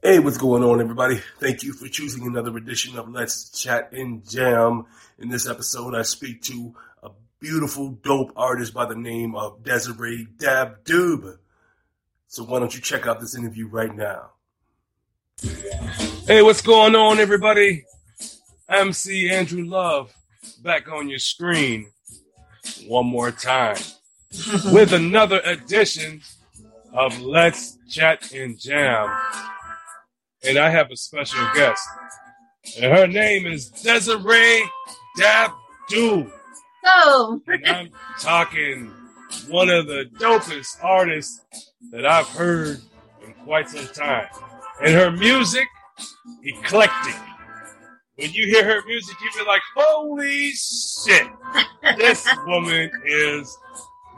Hey, what's going on, everybody? Thank you for choosing another edition of Let's Chat and Jam. In this episode, I speak to a beautiful, dope artist by the name of Desiree Dabdoub. So why don't you check out this interview right now? Hey, what's going on, everybody? MC Andrew Love back on your screen one more time with another edition of Let's Chat and Jam. And I have a special guest. And her name is Desiree Dabdoub. So, And I'm talking one of the dopest artists that I've heard in quite some time. And her music, eclectic. When you hear her music, you be like, holy shit, this woman is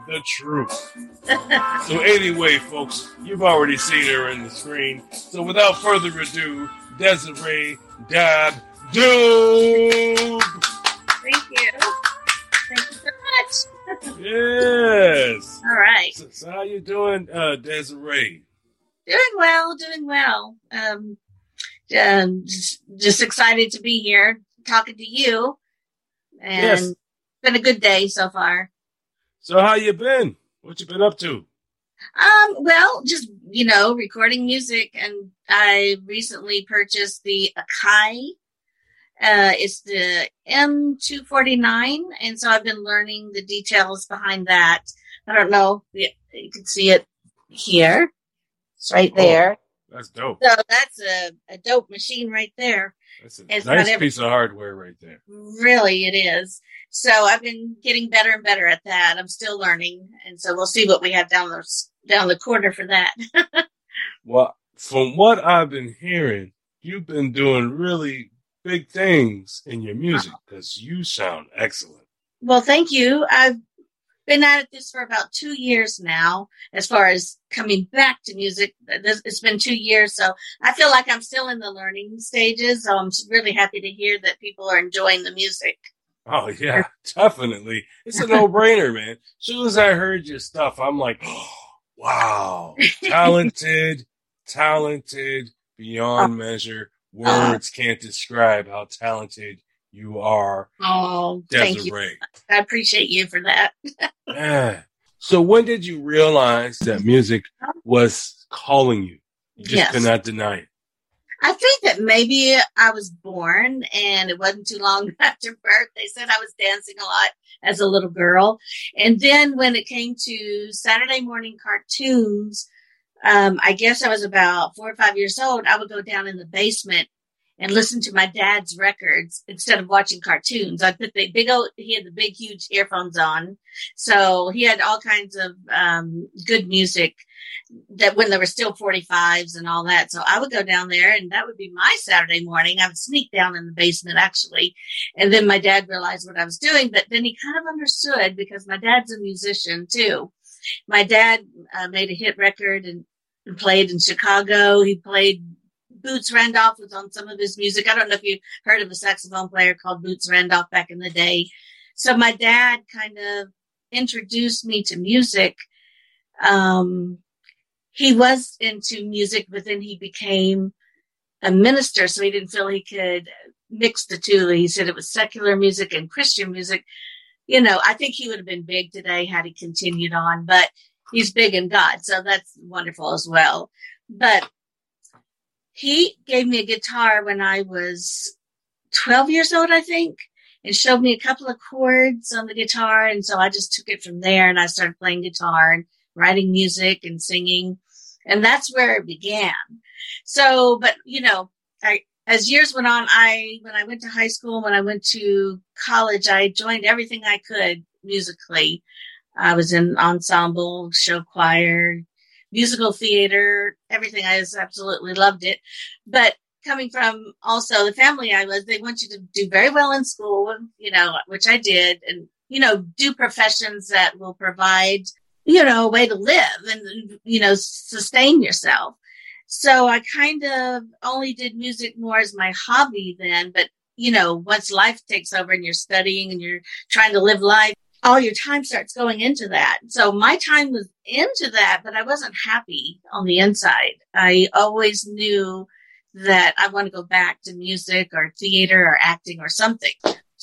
the truth. so anyway, folks, you've already seen her in the screen. So without further ado, Desiree Dab Doob. thank you. Thank you so much. Yes. All right. So, so how you doing, uh, Desiree? Doing well, doing well. Um, um, just, just excited to be here talking to you. And Yes. it's been a good day so far. So how you been? What you been up to? Um, well, just, you know, recording music and I recently purchased the Akai. Uh, it's the M249. And so I've been learning the details behind that. I don't know. You you can see it here. It's right Oh. there. That's dope. So that's a, a dope machine right there. That's a It's nice every- piece of hardware right there. Really, it is. So I've been getting better and better at that. I'm still learning. And so we'll see what we have down the, down the corner for that. Well, from what I've been hearing, you've been doing really big things in your music because you sound excellent. Well, thank you. I've been at this for about two years now, as far as coming back to music. It's been two years, so I feel like I'm still in the learning stages. So I'm really happy to hear that people are enjoying the music. Oh yeah, definitely. It's a no-brainer, man. As soon as I heard your stuff, I'm like, oh, wow, talented, talented beyond uh, measure. Words can't describe how talented you are, Oh, thank you. Desiree. I appreciate you for that. Yeah. So when did you realize that music was calling you? You just Yes. could not deny it. I think that maybe I was born and it wasn't too long after birth. They said I was dancing a lot as a little girl. And then when it came to Saturday morning cartoons, um, I guess I was about four or five years old. I would go down in the basement and listen to my dad's records instead of watching cartoons. I put the big old, he had the big, huge earphones on. So he had all kinds of, um, good music that when there were still 45s and all that. So I would go down there and that would be my Saturday morning. I would sneak down in the basement actually. And then my dad realized what I was doing, but then he kind of understood because my dad's a musician too. My dad uh, made a hit record and, played in Chicago. He played Boots Randolph was on some of his music. I don't know if you heard of a saxophone player called Boots Randolph back in the day. So my dad kind of introduced me to music. Um, he was into music, but then he became a minister, so he didn't feel he could mix the two. He said it was secular music and Christian music. You know, I think he would have been big today had he continued on, but he's big in God, so that's wonderful as well. But he gave me a guitar when I was 12 years old, I think, and showed me a couple of chords on the guitar. And so I just took it from there and I started playing guitar and writing music and singing. And that's where it began. So, but you know, I, as years went on, I, when I went to high school, when I went to college, I joined everything I could musically. I was in ensemble, show choir, musical theater, everything. I just absolutely loved it. But coming from also the family I was, they want you to do very well in school, you know, which I did, and you know, do professions that will provide, you know, a way to live and you know, sustain yourself. So I kind of only did music more as my hobby then, but you know, once life takes over and you're studying and you're trying to live life, all your time starts going into that. So my time was into that, but I wasn't happy on the inside. I always knew that I want to go back to music or theater or acting or something,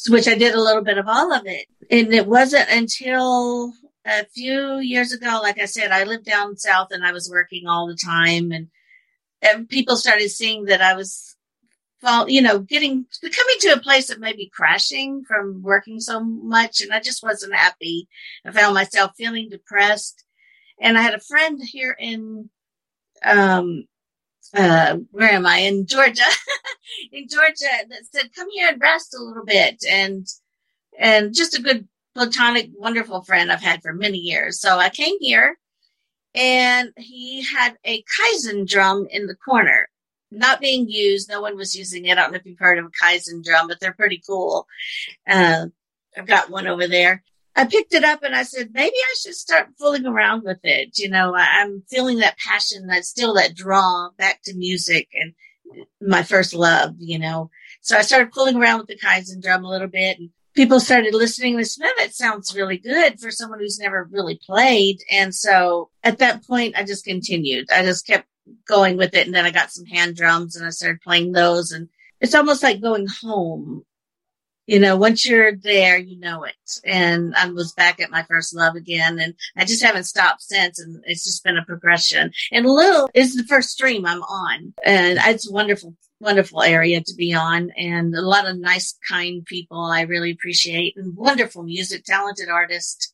which I did a little bit of all of it. And it wasn't until a few years ago, like I said, I lived down south and I was working all the time and, and people started seeing that I was fall, you know, getting coming to a place of maybe crashing from working so much, and I just wasn't happy. I found myself feeling depressed, and I had a friend here in, um, uh, where am I in Georgia? in Georgia, that said, "Come here and rest a little bit," and and just a good platonic, wonderful friend I've had for many years. So I came here and he had a cajón drum in the corner not being used. No one was using it. I don't know if you've heard of a cajón drum, but they're pretty cool. Uh, I've got one over there. I picked it up and I said, maybe I should start fooling around with it. You know, I'm feeling that passion, that still that draw back to music and my first love, you know. So I started fooling around with the cajón drum a little bit and people started listening and said, that sounds really good for someone who's never really played. And so at that point, I just continued. I just kept going with it. And then I got some hand drums and I started playing those. And it's almost like going home. You know, once you're there, you know it. And I was back at my first love again. And I just haven't stopped since. And it's just been a progression. And Lil is the first stream I'm on. And it's wonderful, wonderful area to be on. And a lot of nice, kind people I really appreciate and wonderful music, talented artists.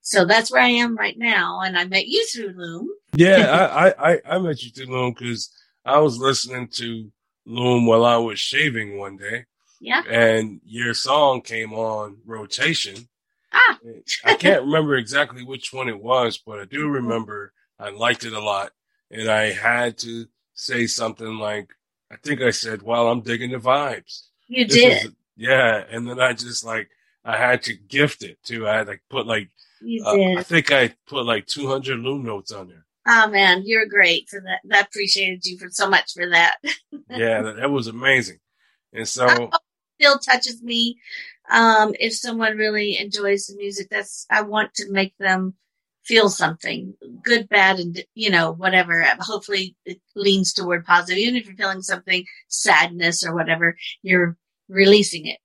So that's where I am right now. And I met you through Loom. Yeah, I, I, I met you through Loom because I was listening to Loom while I was shaving one day. Yeah. And your song came on rotation. Ah. I can't remember exactly which one it was, but I do remember I liked it a lot. And I had to say something like, I think I said, well, I'm digging the vibes. You this did. Was, yeah. And then I just like, I had to gift it too. I had to put like you uh, did. I think I put like 200 loom notes on there. Oh man, you're great for that. I appreciated you for so much for that. yeah, that, that, was amazing. And so still touches me. Um, if someone really enjoys the music, that's I want to make them feel something good, bad, and you know whatever. Hopefully, it leans toward positive. Even if you're feeling something sadness or whatever, you're releasing it.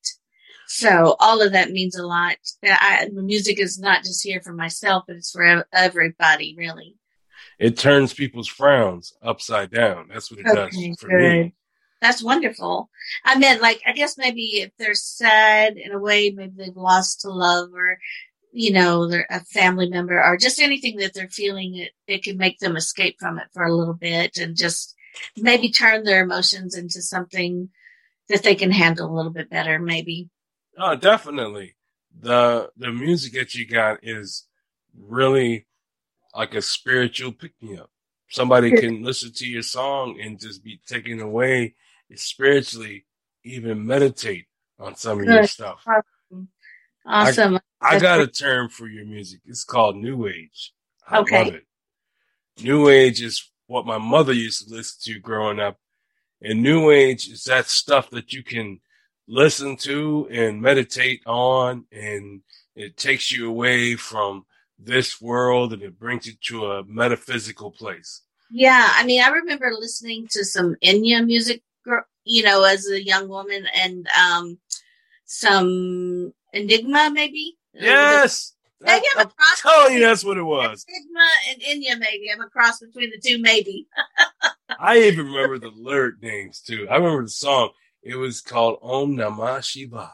So all of that means a lot. I, the music is not just here for myself, but it's for everybody, really. It turns people's frowns upside down. That's what it okay, does for good. me. That's wonderful. I mean, like, I guess maybe if they're sad in a way, maybe they've lost a love or, you know, they're a family member or just anything that they're feeling, it, it can make them escape from it for a little bit and just maybe turn their emotions into something that they can handle a little bit better, maybe. Oh, definitely. The the music that you got is really like a spiritual pick me up. Somebody can listen to your song and just be taken away spiritually, even meditate on some of your stuff. Awesome. I, I got a term for your music. It's called New Age. I okay. love it. New Age is what my mother used to listen to growing up. And New Age is that stuff that you can listen to and meditate on and it takes you away from this world and it brings you to a metaphysical place. Yeah, I mean, I remember listening to some Enya music, you know, as a young woman, and um, some Enigma, maybe. Yes, Maybe I'm a cross telling you that's what it was. Enigma and Enya, maybe. I'm a cross between the two, maybe. I even remember the lyric names too. I remember the song. It was called Om Namah Shiva.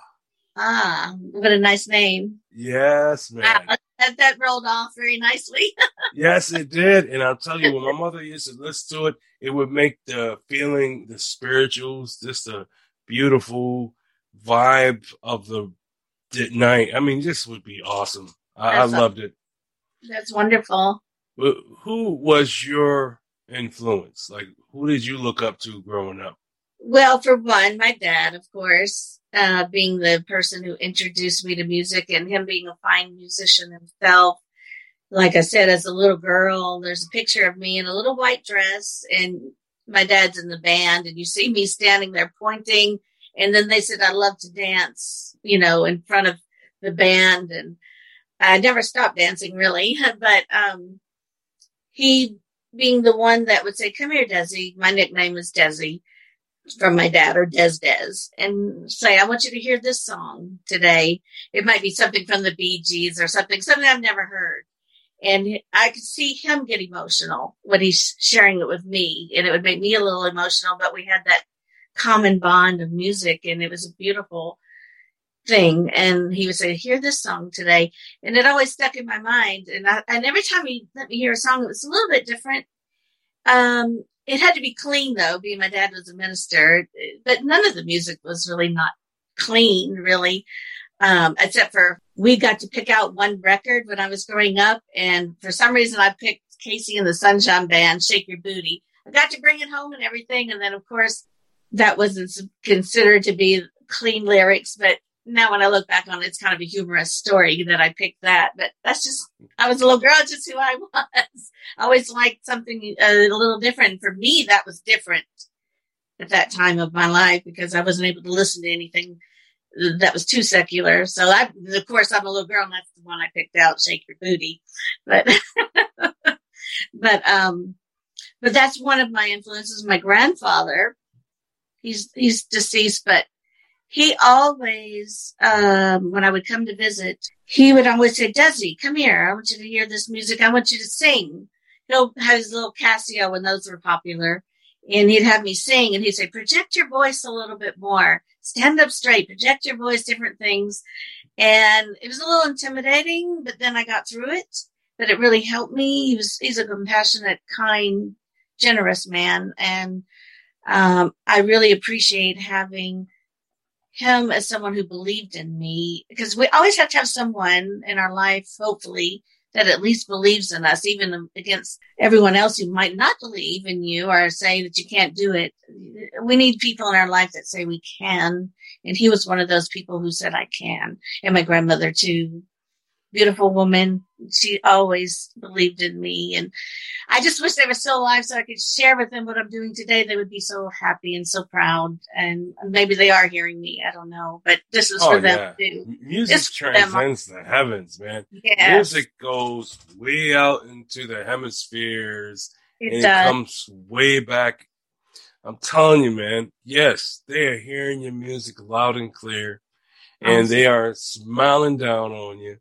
Ah, what a nice name. Yes, man. Wow, that, that rolled off very nicely. yes, it did. And I'll tell you, when my mother used to listen to it, it would make the feeling, the spirituals, just a beautiful vibe of the night. I mean, this would be awesome. I, I loved it. That's wonderful. But who was your influence? Like, who did you look up to growing up? Well, for one, my dad, of course, uh, being the person who introduced me to music and him being a fine musician himself. Like I said, as a little girl, there's a picture of me in a little white dress and my dad's in the band and you see me standing there pointing. And then they said, I love to dance, you know, in front of the band. And I never stopped dancing really, but, um, he being the one that would say, come here, Desi. My nickname is Desi from my dad or Des Des and say, I want you to hear this song today. It might be something from the Bee Gees or something, something I've never heard. And I could see him get emotional when he's sharing it with me and it would make me a little emotional, but we had that common bond of music and it was a beautiful thing. And he would say, hear this song today. And it always stuck in my mind. And I, and every time he let me hear a song, it was a little bit different. Um, it had to be clean though, being my dad was a minister, but none of the music was really not clean, really. Um, except for we got to pick out one record when I was growing up. And for some reason I picked KC and the Sunshine Band, Shake Your Booty. I got to bring it home and everything. And then of course that wasn't considered to be clean lyrics, but now when I look back on it, it's kind of a humorous story that I picked that, but that's just, I was a little girl, just who I was. I always liked something a little different. For me, that was different at that time of my life because I wasn't able to listen to anything that was too secular. So I, of course, I'm a little girl and that's the one I picked out, Shake Your Booty. But, but, um, but that's one of my influences. My grandfather, he's, he's deceased, but he always, um, when I would come to visit, he would always say, Desi, come here. I want you to hear this music. I want you to sing. He'll have his little Casio when those were popular and he'd have me sing and he'd say, project your voice a little bit more, stand up straight, project your voice, different things. And it was a little intimidating, but then I got through it, but it really helped me. He was, he's a compassionate, kind, generous man. And, um, I really appreciate having him as someone who believed in me because we always have to have someone in our life, hopefully, that at least believes in us, even against everyone else who might not believe in you or say that you can't do it. We need people in our life that say we can. And he was one of those people who said, I can. And my grandmother too. Beautiful woman. She always believed in me. And I just wish they were still alive so I could share with them what I'm doing today. They would be so happy and so proud. And maybe they are hearing me. I don't know. But this is oh, for them too. Music them. transcends the heavens, man. Yes, Music goes way out into the hemispheres it and it comes way back. I'm telling you, man. Yes, they are hearing your music loud and clear, and Awesome. they are smiling down on you,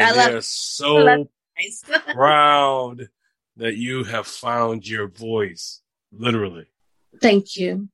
and I love- are so love proud that you have found your voice. Literally. Thank you.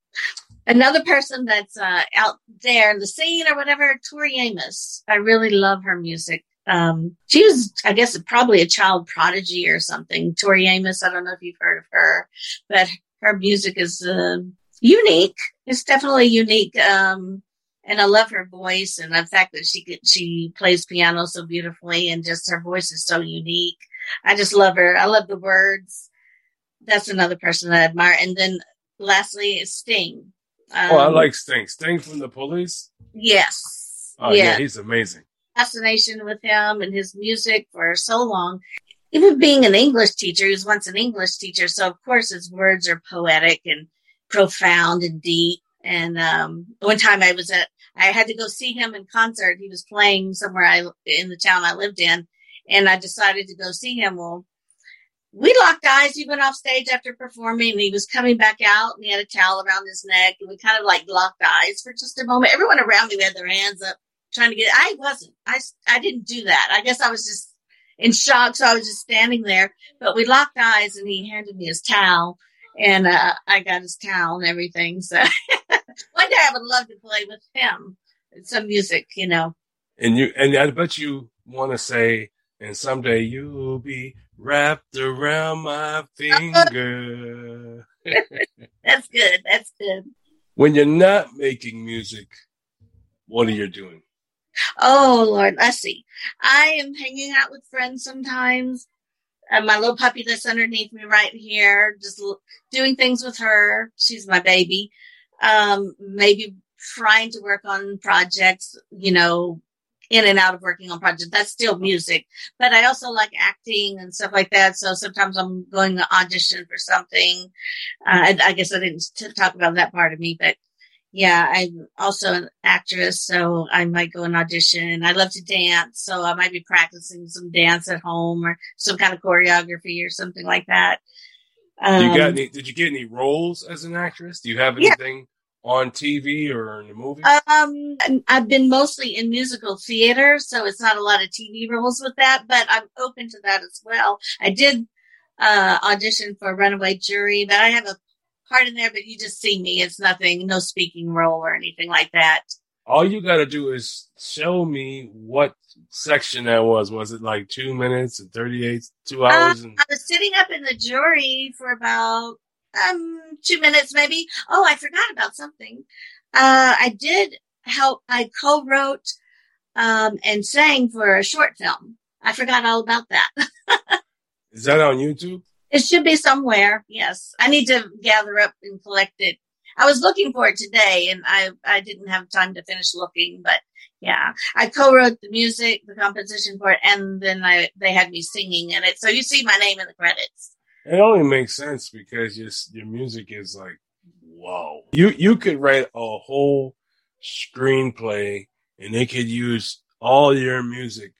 Another person that's uh, out there in the scene or whatever, Tori Amos. I really love her music. Um, she was, I guess, probably a child prodigy or something. Tori Amos. I don't know if you've heard of her, but her music is uh, unique. It's definitely unique. Um, and I love her voice and the fact that she could, she plays piano so beautifully and just her voice is so unique. I just love her. I love the words. That's another person I admire. And then lastly is Sting. Um, oh, I like Sting. Sting from the police. Yes. Oh yeah, yeah. he's amazing. Fascination with him and his music for so long. Even being an English teacher, he was once an English teacher, so of course his words are poetic and profound and deep. And um, one time I was at, I had to go see him in concert. He was playing somewhere I in the town I lived in, and I decided to go see him. Well, we locked eyes. He went off stage after performing and he was coming back out and he had a towel around his neck and we kind of like locked eyes for just a moment. Everyone around me had their hands up trying to get. I wasn't. I I didn't do that. I guess I was just in shock, so I was just standing there. But we locked eyes, and he handed me his towel, and uh, I got his towel and everything. So one day I would love to play with him some music, you know. And you and I bet you want to say, and someday you'll be wrapped around my finger. That's good. That's good. when you're not making music, what are you doing? Oh Lord, let's see. I am hanging out with friends sometimes. And my little puppy that's underneath me right here, just l- doing things with her. She's my baby. Um, maybe trying to work on projects, you know, in and out of working on projects. That's still music, but I also like acting and stuff like that. So sometimes I'm going to audition for something. Uh, I, I guess I didn't t- talk about that part of me, but yeah, I'm also an actress, so I might go and audition. I love to dance, so I might be practicing some dance at home or some kind of choreography or something like that. Do you got Um, any? Did you get any roles as an actress? Do you have anything on TV or in the movie? Um, I've been mostly in musical theater, so it's not a lot of TV roles with that, but I'm open to that as well. I did uh, audition for Runaway Jury, but I have a part in there, but you just see me. It's nothing, no speaking role or anything like that. All you got to do is show me what section that was. Was it like two minutes and thirty-eight, two hours? And I was sitting up in the jury for about um two minutes maybe. Oh, I forgot about something. Uh I did help I co-wrote um and sang for a short film. I forgot all about that. is that on YouTube? It should be somewhere. Yes. I need to gather up and collect it. I was looking for it today and I I didn't have time to finish looking, but yeah, I co-wrote the music, the composition for it, and then I they had me singing in it. So you see my name in the credits. It only makes sense because your your music is like, whoa. You you could write a whole screenplay and they could use all your music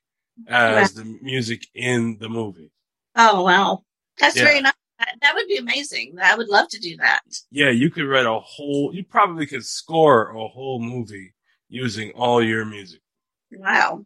as the music in the movie. Oh wow, that's Yeah. very nice. That, that would be amazing. I would love to do that. Yeah, you could write a whole. You probably could score a whole movie using all your music Wow.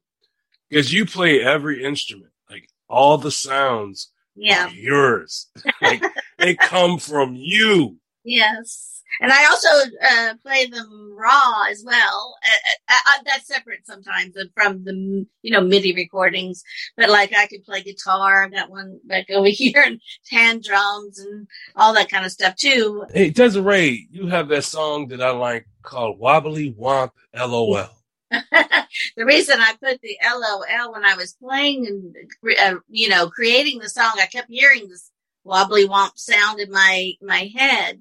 because you play every instrument. Like all the sounds Yeah. are yours. like they come from you. Yes. And I also uh, play them raw as well. Uh, uh, uh, that's separate sometimes from the you know MIDI recordings. But like I could play guitar. I got one back over here and hand drums and all that kind of stuff too. Hey Desiree, you have that song that I like called "Wobbly Womp LOL." the reason I put the LOL when I was playing and uh, you know creating the song, I kept hearing this wobbly womp sound in my my head,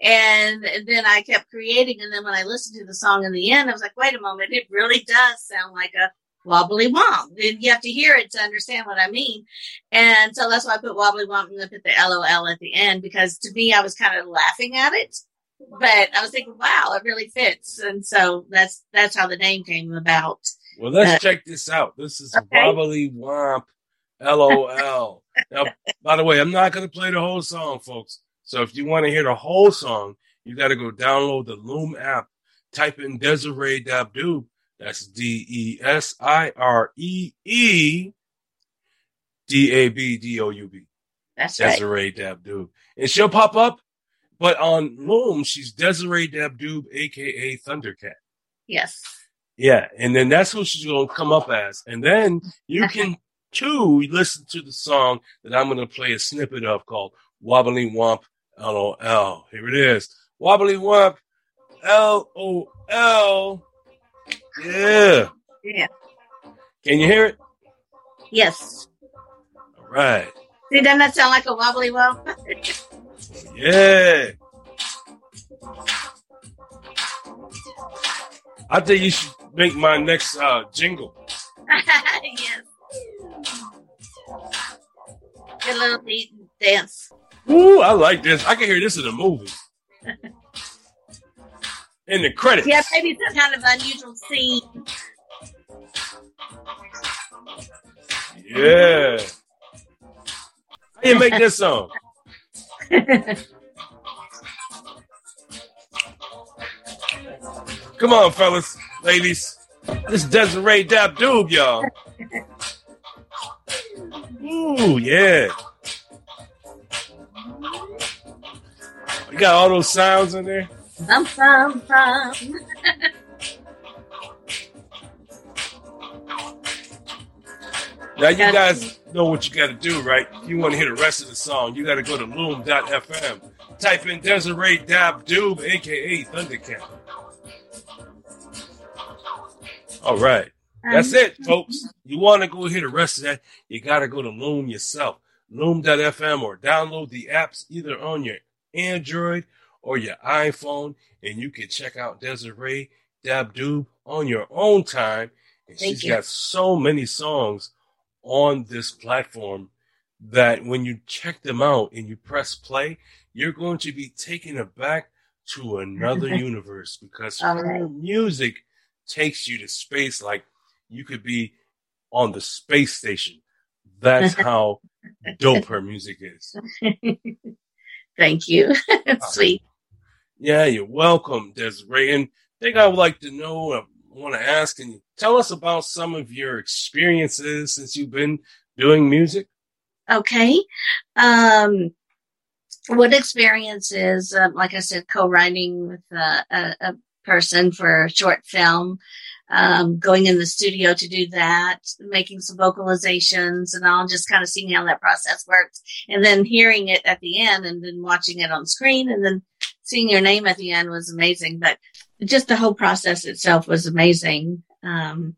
and then I kept creating. And then when I listened to the song in the end, I was like, wait a moment, it really does sound like a wobbly womp. And you have to hear it to understand what I mean. And so that's why I put wobbly womp and then put the LOL at the end because to me, I was kind of laughing at it. But I was thinking, wow, it really fits. And so that's that's how the name came about. Well, let's Uh, check this out. This is okay. Wobbly Womp LOL. now, by the way, I'm not going to play the whole song, folks. So if you want to hear the whole song, you got to go download the Loom app. Type in Desiree Dabdoub. That's D E S I R E E D A B D O U B. That's right. Desiree Dabdoub. And she'll pop up, but on Loom, she's Desiree Dabdoub, aka Thundercat. Yes. Yeah, and then that's who she's gonna come up as, and then you can too listen to the song that I'm gonna play a snippet of called "Wobbly Womp LOL." Here it is, "Wobbly Womp LOL." Yeah, Yeah. can you hear it? Yes. All right, See, doesn't that sound like a wobbly womp? Yeah. I think you should make my next uh, jingle. yes. Good little beat and dance. Ooh, I like this. I can hear this in a movie. In the credits. Yeah, maybe some kind of unusual scene. Yeah. How you make this song? Come on, fellas, ladies. This is Desiree Dabdoub, y'all. Ooh, yeah. You got all those sounds in there? Now you guys know what you got to do, right? If you want to hear the rest of the song, you got to go to loom.fm. Type in Desiree Dabdoub, aka Thundercat. All right. That's um, it, folks. You want to go hear the rest of that, you got to go to Loom yourself. Loom.fm or download the apps either on your Android or your iPhone, and you can check out Desiree Dab Dabdoub on your own time. And Thank she's you. got so many songs on this platform that when you check them out and you press play, you're going to be taken aback to another universe because her right. music takes you to space like you could be on the space station. That's how dope her music is. Thank you. Sweet. Yeah, you're welcome, Desiree. And I think I would like to know, I want to ask, you tell us about some of your experiences since you've been doing music? Okay. Um, what experiences, um, like I said, co-writing with a, a, a person for a short film, um, going in the studio to do that, making some vocalizations and all, just kind of seeing how that process works. And then hearing it at the end and then watching it on screen and then seeing your name at the end was amazing. But just the whole process itself was amazing. Um,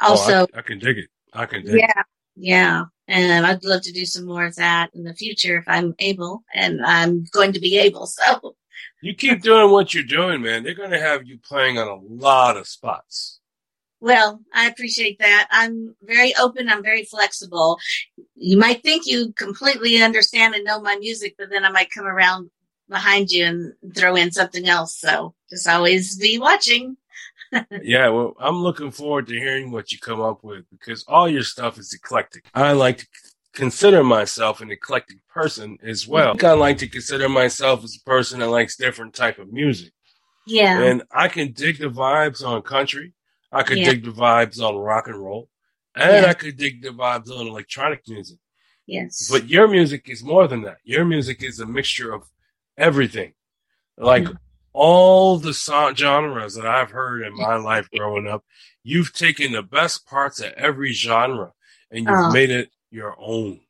also, Oh, I, I can dig it. I can dig it. yeah, yeah. And I'd love to do some more of that in the future if I'm able, and I'm going to be able. So, You keep doing what you're doing, man. They're going to have you playing on a lot of spots. well, I appreciate that. I'm very open. I'm very flexible. You might think you completely understand and know my music, but then I might come around behind you and throw in something else. So just always be watching. yeah, well, I'm looking forward to hearing what you come up with because all your stuff is eclectic. I like to consider myself an eclectic person as well. I like to consider myself as a person that likes different type of music. Yeah. And I can dig the vibes on country. I could Yeah. dig the vibes on rock and roll. And Yeah. I could dig the vibes on electronic music. yes. But your music is more than that. Your music is a mixture of everything. Like Mhm. all the genres that I've heard in my life growing up, you've taken the best parts of every genre and you've Oh. made it your own.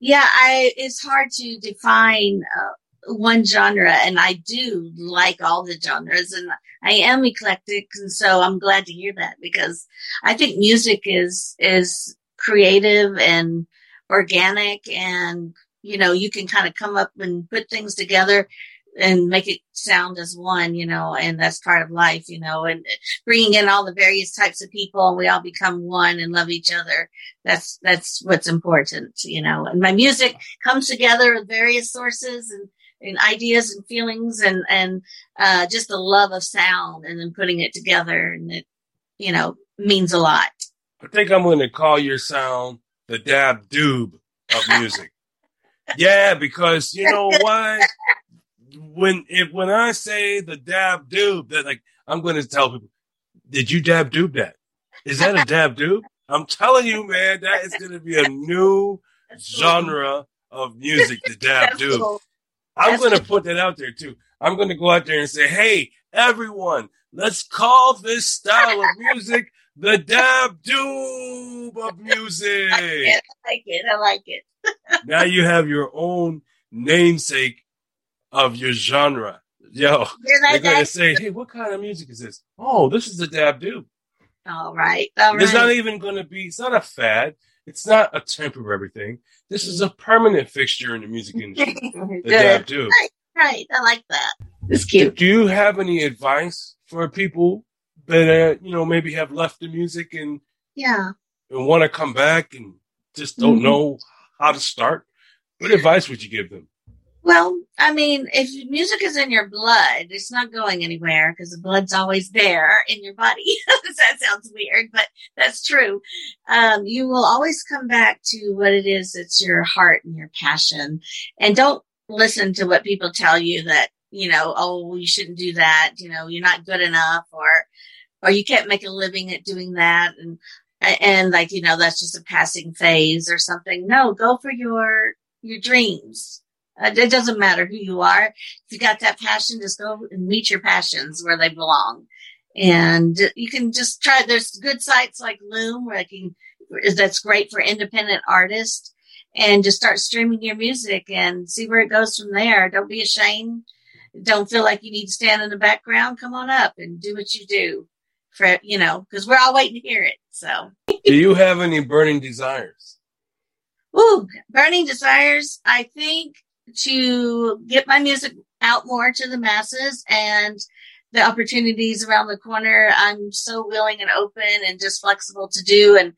Yeah, I it's hard to define uh, one genre, and I do like all the genres, and I am eclectic, and so I'm glad to hear that because I think music is is creative and organic, and you know you can kind of come up and put things together and make it sound as one, you know, and that's part of life, you know, and bringing in all the various types of people, and we all become one and love each other that's that's what's important you know and my music comes together with various sources and, and ideas and feelings and and uh just the love of sound and then putting it together and it you know means a lot I think I'm going to call your sound the dab doob of music. Yeah, because you know what? When if when I say the dab doob, that like I'm going to tell people, did you dab doob that? Is that a dab doob? I'm telling you, man, that is going to be a new genre of music, the dab doob. I'm going to put that out there too. I'm going to go out there and say, hey, everyone, let's call this style of music the dab doob of music. I like it i like it now you have your own namesake of your genre. Yo, You're they're going to say, hey, what kind of music is this? Oh, this is the dab doob. all right all It's not even going to be, it's not a fad. It's not a temporary thing. This is a permanent fixture in the music industry. The dab good doob. right i like that it's cute Do you have any advice for people that uh, you know maybe have left the music and, yeah and want to come back and just don't Mhm. know how to start? What advice would you give them? Well, I mean, if music is in your blood, it's not going anywhere because the blood's always there in your body. that sounds weird, but that's true. Um, you will always come back to what it is that's your heart and your passion. And don't listen to what people tell you that, you know, oh, you shouldn't do that. You know, you're not good enough or, or you can't make a living at doing that and and like you know that's just a passing phase or something. No go for your your dreams. Uh, it doesn't matter who you are. If you got that passion just go and meet your passions where they belong. And you can just try there's good sites like loom where I can that's great for independent artists. And just start streaming your music and see where it goes from there. Don't be ashamed. Don't feel like you need to stand in the background. Come on up and do what you do for you know because we're all waiting to hear it so Do you have any burning desires? Ooh, burning desires. I think to get my music out more to the masses and the opportunities around the corner. I'm so willing and open and just flexible to do. And,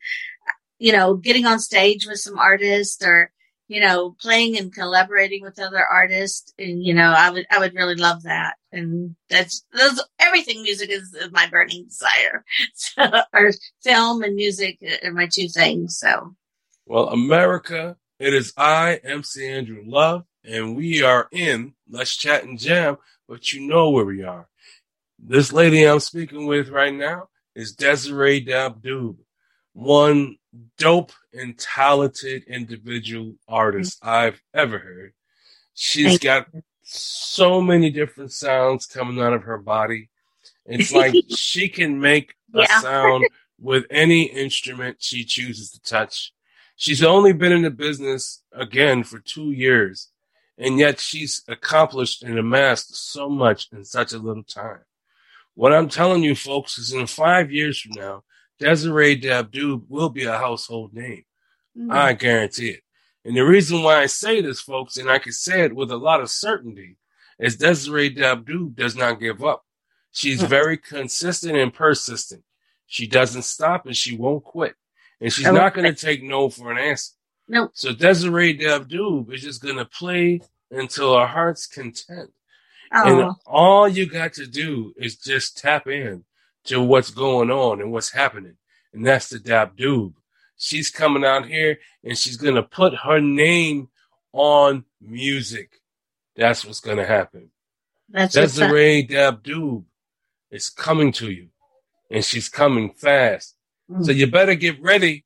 you know, getting on stage with some artists or, you know, playing and collaborating with other artists. And, you know, I would, I would really love that. And that's, those, everything music is my burning desire. So, or film and music are my two things. So. Well, America, it is I, MC Andrew Love, and we are in Let's Chat and Jam, but you know where we are. This lady I'm speaking with right now is Desiree Dabdoub, one dope and talented individual artist mm-hmm. I've ever heard. She's got so many different sounds coming out of her body. It's like she can make a Yeah. sound with any instrument she chooses to touch. She's only been in the business again for two years, and yet she's accomplished and amassed so much in such a little time. What I'm telling you, folks, is in five years from now, Desiree Dabdoub will be a household name. mm, I guarantee it. And the reason why I say this, folks, and I can say it with a lot of certainty, is Desiree Dabdoub does not give up. She's Mm. very consistent and persistent. She doesn't stop and she won't quit. And she's not going to take no for an answer. Nope. So Desiree Dabdoub is just going to play until her heart's content. Oh. And all you got to do is just tap in to what's going on and what's happening. And that's the Dabdoob. She's coming out here and she's going to put her name on music. That's what's going to happen. that's. Desiree Dabdoub is coming to you and she's coming fast. Mm. So you better get ready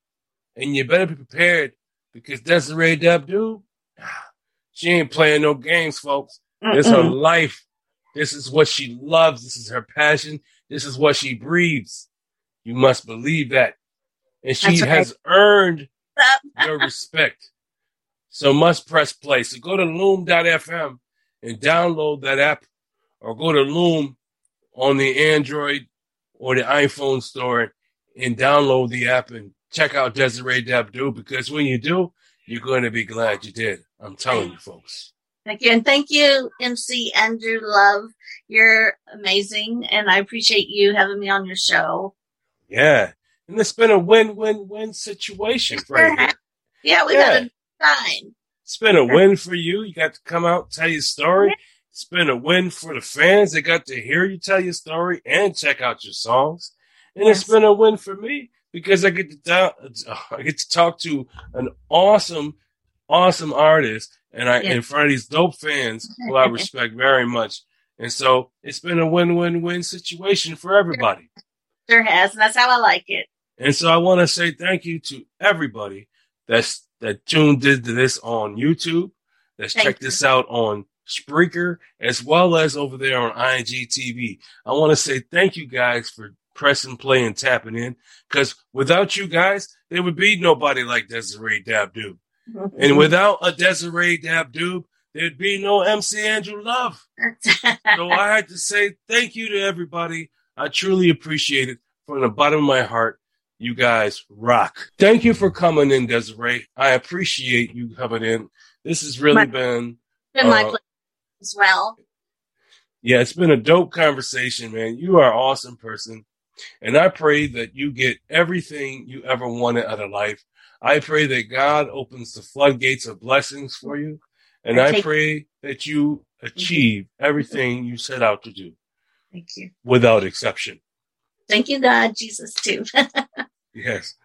and you better be prepared because Desiree Dabdoub, she ain't playing no games, folks. This is her life. This is what she loves. This is her passion. This is what she breathes. You must believe that. And she right. has earned your respect. So must press play. So go to loom.fm and download that app or go to Loom on the Android or the iPhone store and download the app and check out Desiree Dabdoub because when you do, you're going to be glad you did. I'm telling you, folks. Thank you. And thank you, MC Andrew Love. You're amazing. And I appreciate you having me on your show. Yeah. And it's been a win win win situation for you. Yeah, we Yeah. got a time. It's been a win for you. You got to come out, tell your story. It's been a win for the fans. They got to hear you tell your story and check out your songs. And it's been a win for me because I get to I get to talk to an awesome, awesome artist, and I Yes. in front of these dope fans who I respect very much. And so it's been a win win win situation for everybody. Sure has. And that's how I like it. And so I want to say thank you to everybody that's that tuned into this on YouTube, that's Thank checked you. this out on Spreaker, as well as over there on IGTV. I want to say thank you guys for pressing play and tapping in, because without you guys, there would be nobody like Desiree Dabdoub. And without a Desiree Dabdoub, there'd be no MC Andrew Love. So I had to say thank you to everybody. I truly appreciate it from the bottom of my heart. You guys rock. Thank you for coming in, Desiree. I appreciate you coming in. This has really My- been, been my Uh, pleasure as well. yeah, it's been a dope conversation, man. You are an awesome person. And I pray that you get everything you ever wanted out of life. I pray that God opens the floodgates of blessings for you. And I I pray that you mm-hmm. achieve everything you set out to do Thank you. without exception. Thank you, God, Jesus, too. Yes.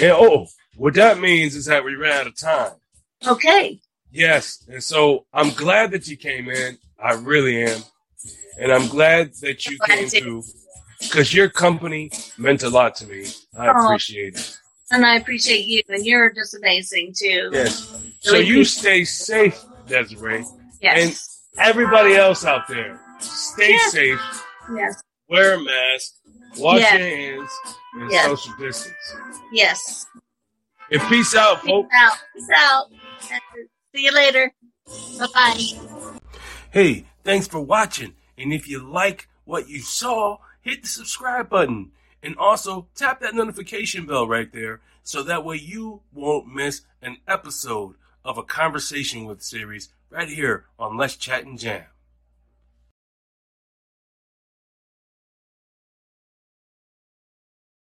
And oh, what that means is that we ran out of time. okay. Yes. And so I'm glad that you came in. I really am. And I'm glad that you Glad came to. through because your company meant a lot to me. I Oh. appreciate it. And I appreciate you, and you're just amazing too. Yes. So Really you appreciate- stay safe, Desiree. Yes. And everybody else out there, stay Yeah. safe. yes. Wear a mask. Wash Yeah. your hands and Yeah. social distance. Yes. And peace out, folks. Peace folks. out. Peace out. See you later. Bye bye. Hey, thanks for watching. And if you like what you saw, hit the subscribe button. And also tap that notification bell right there so that way you won't miss an episode of a Conversation with series right here on Let's Chat and Jam.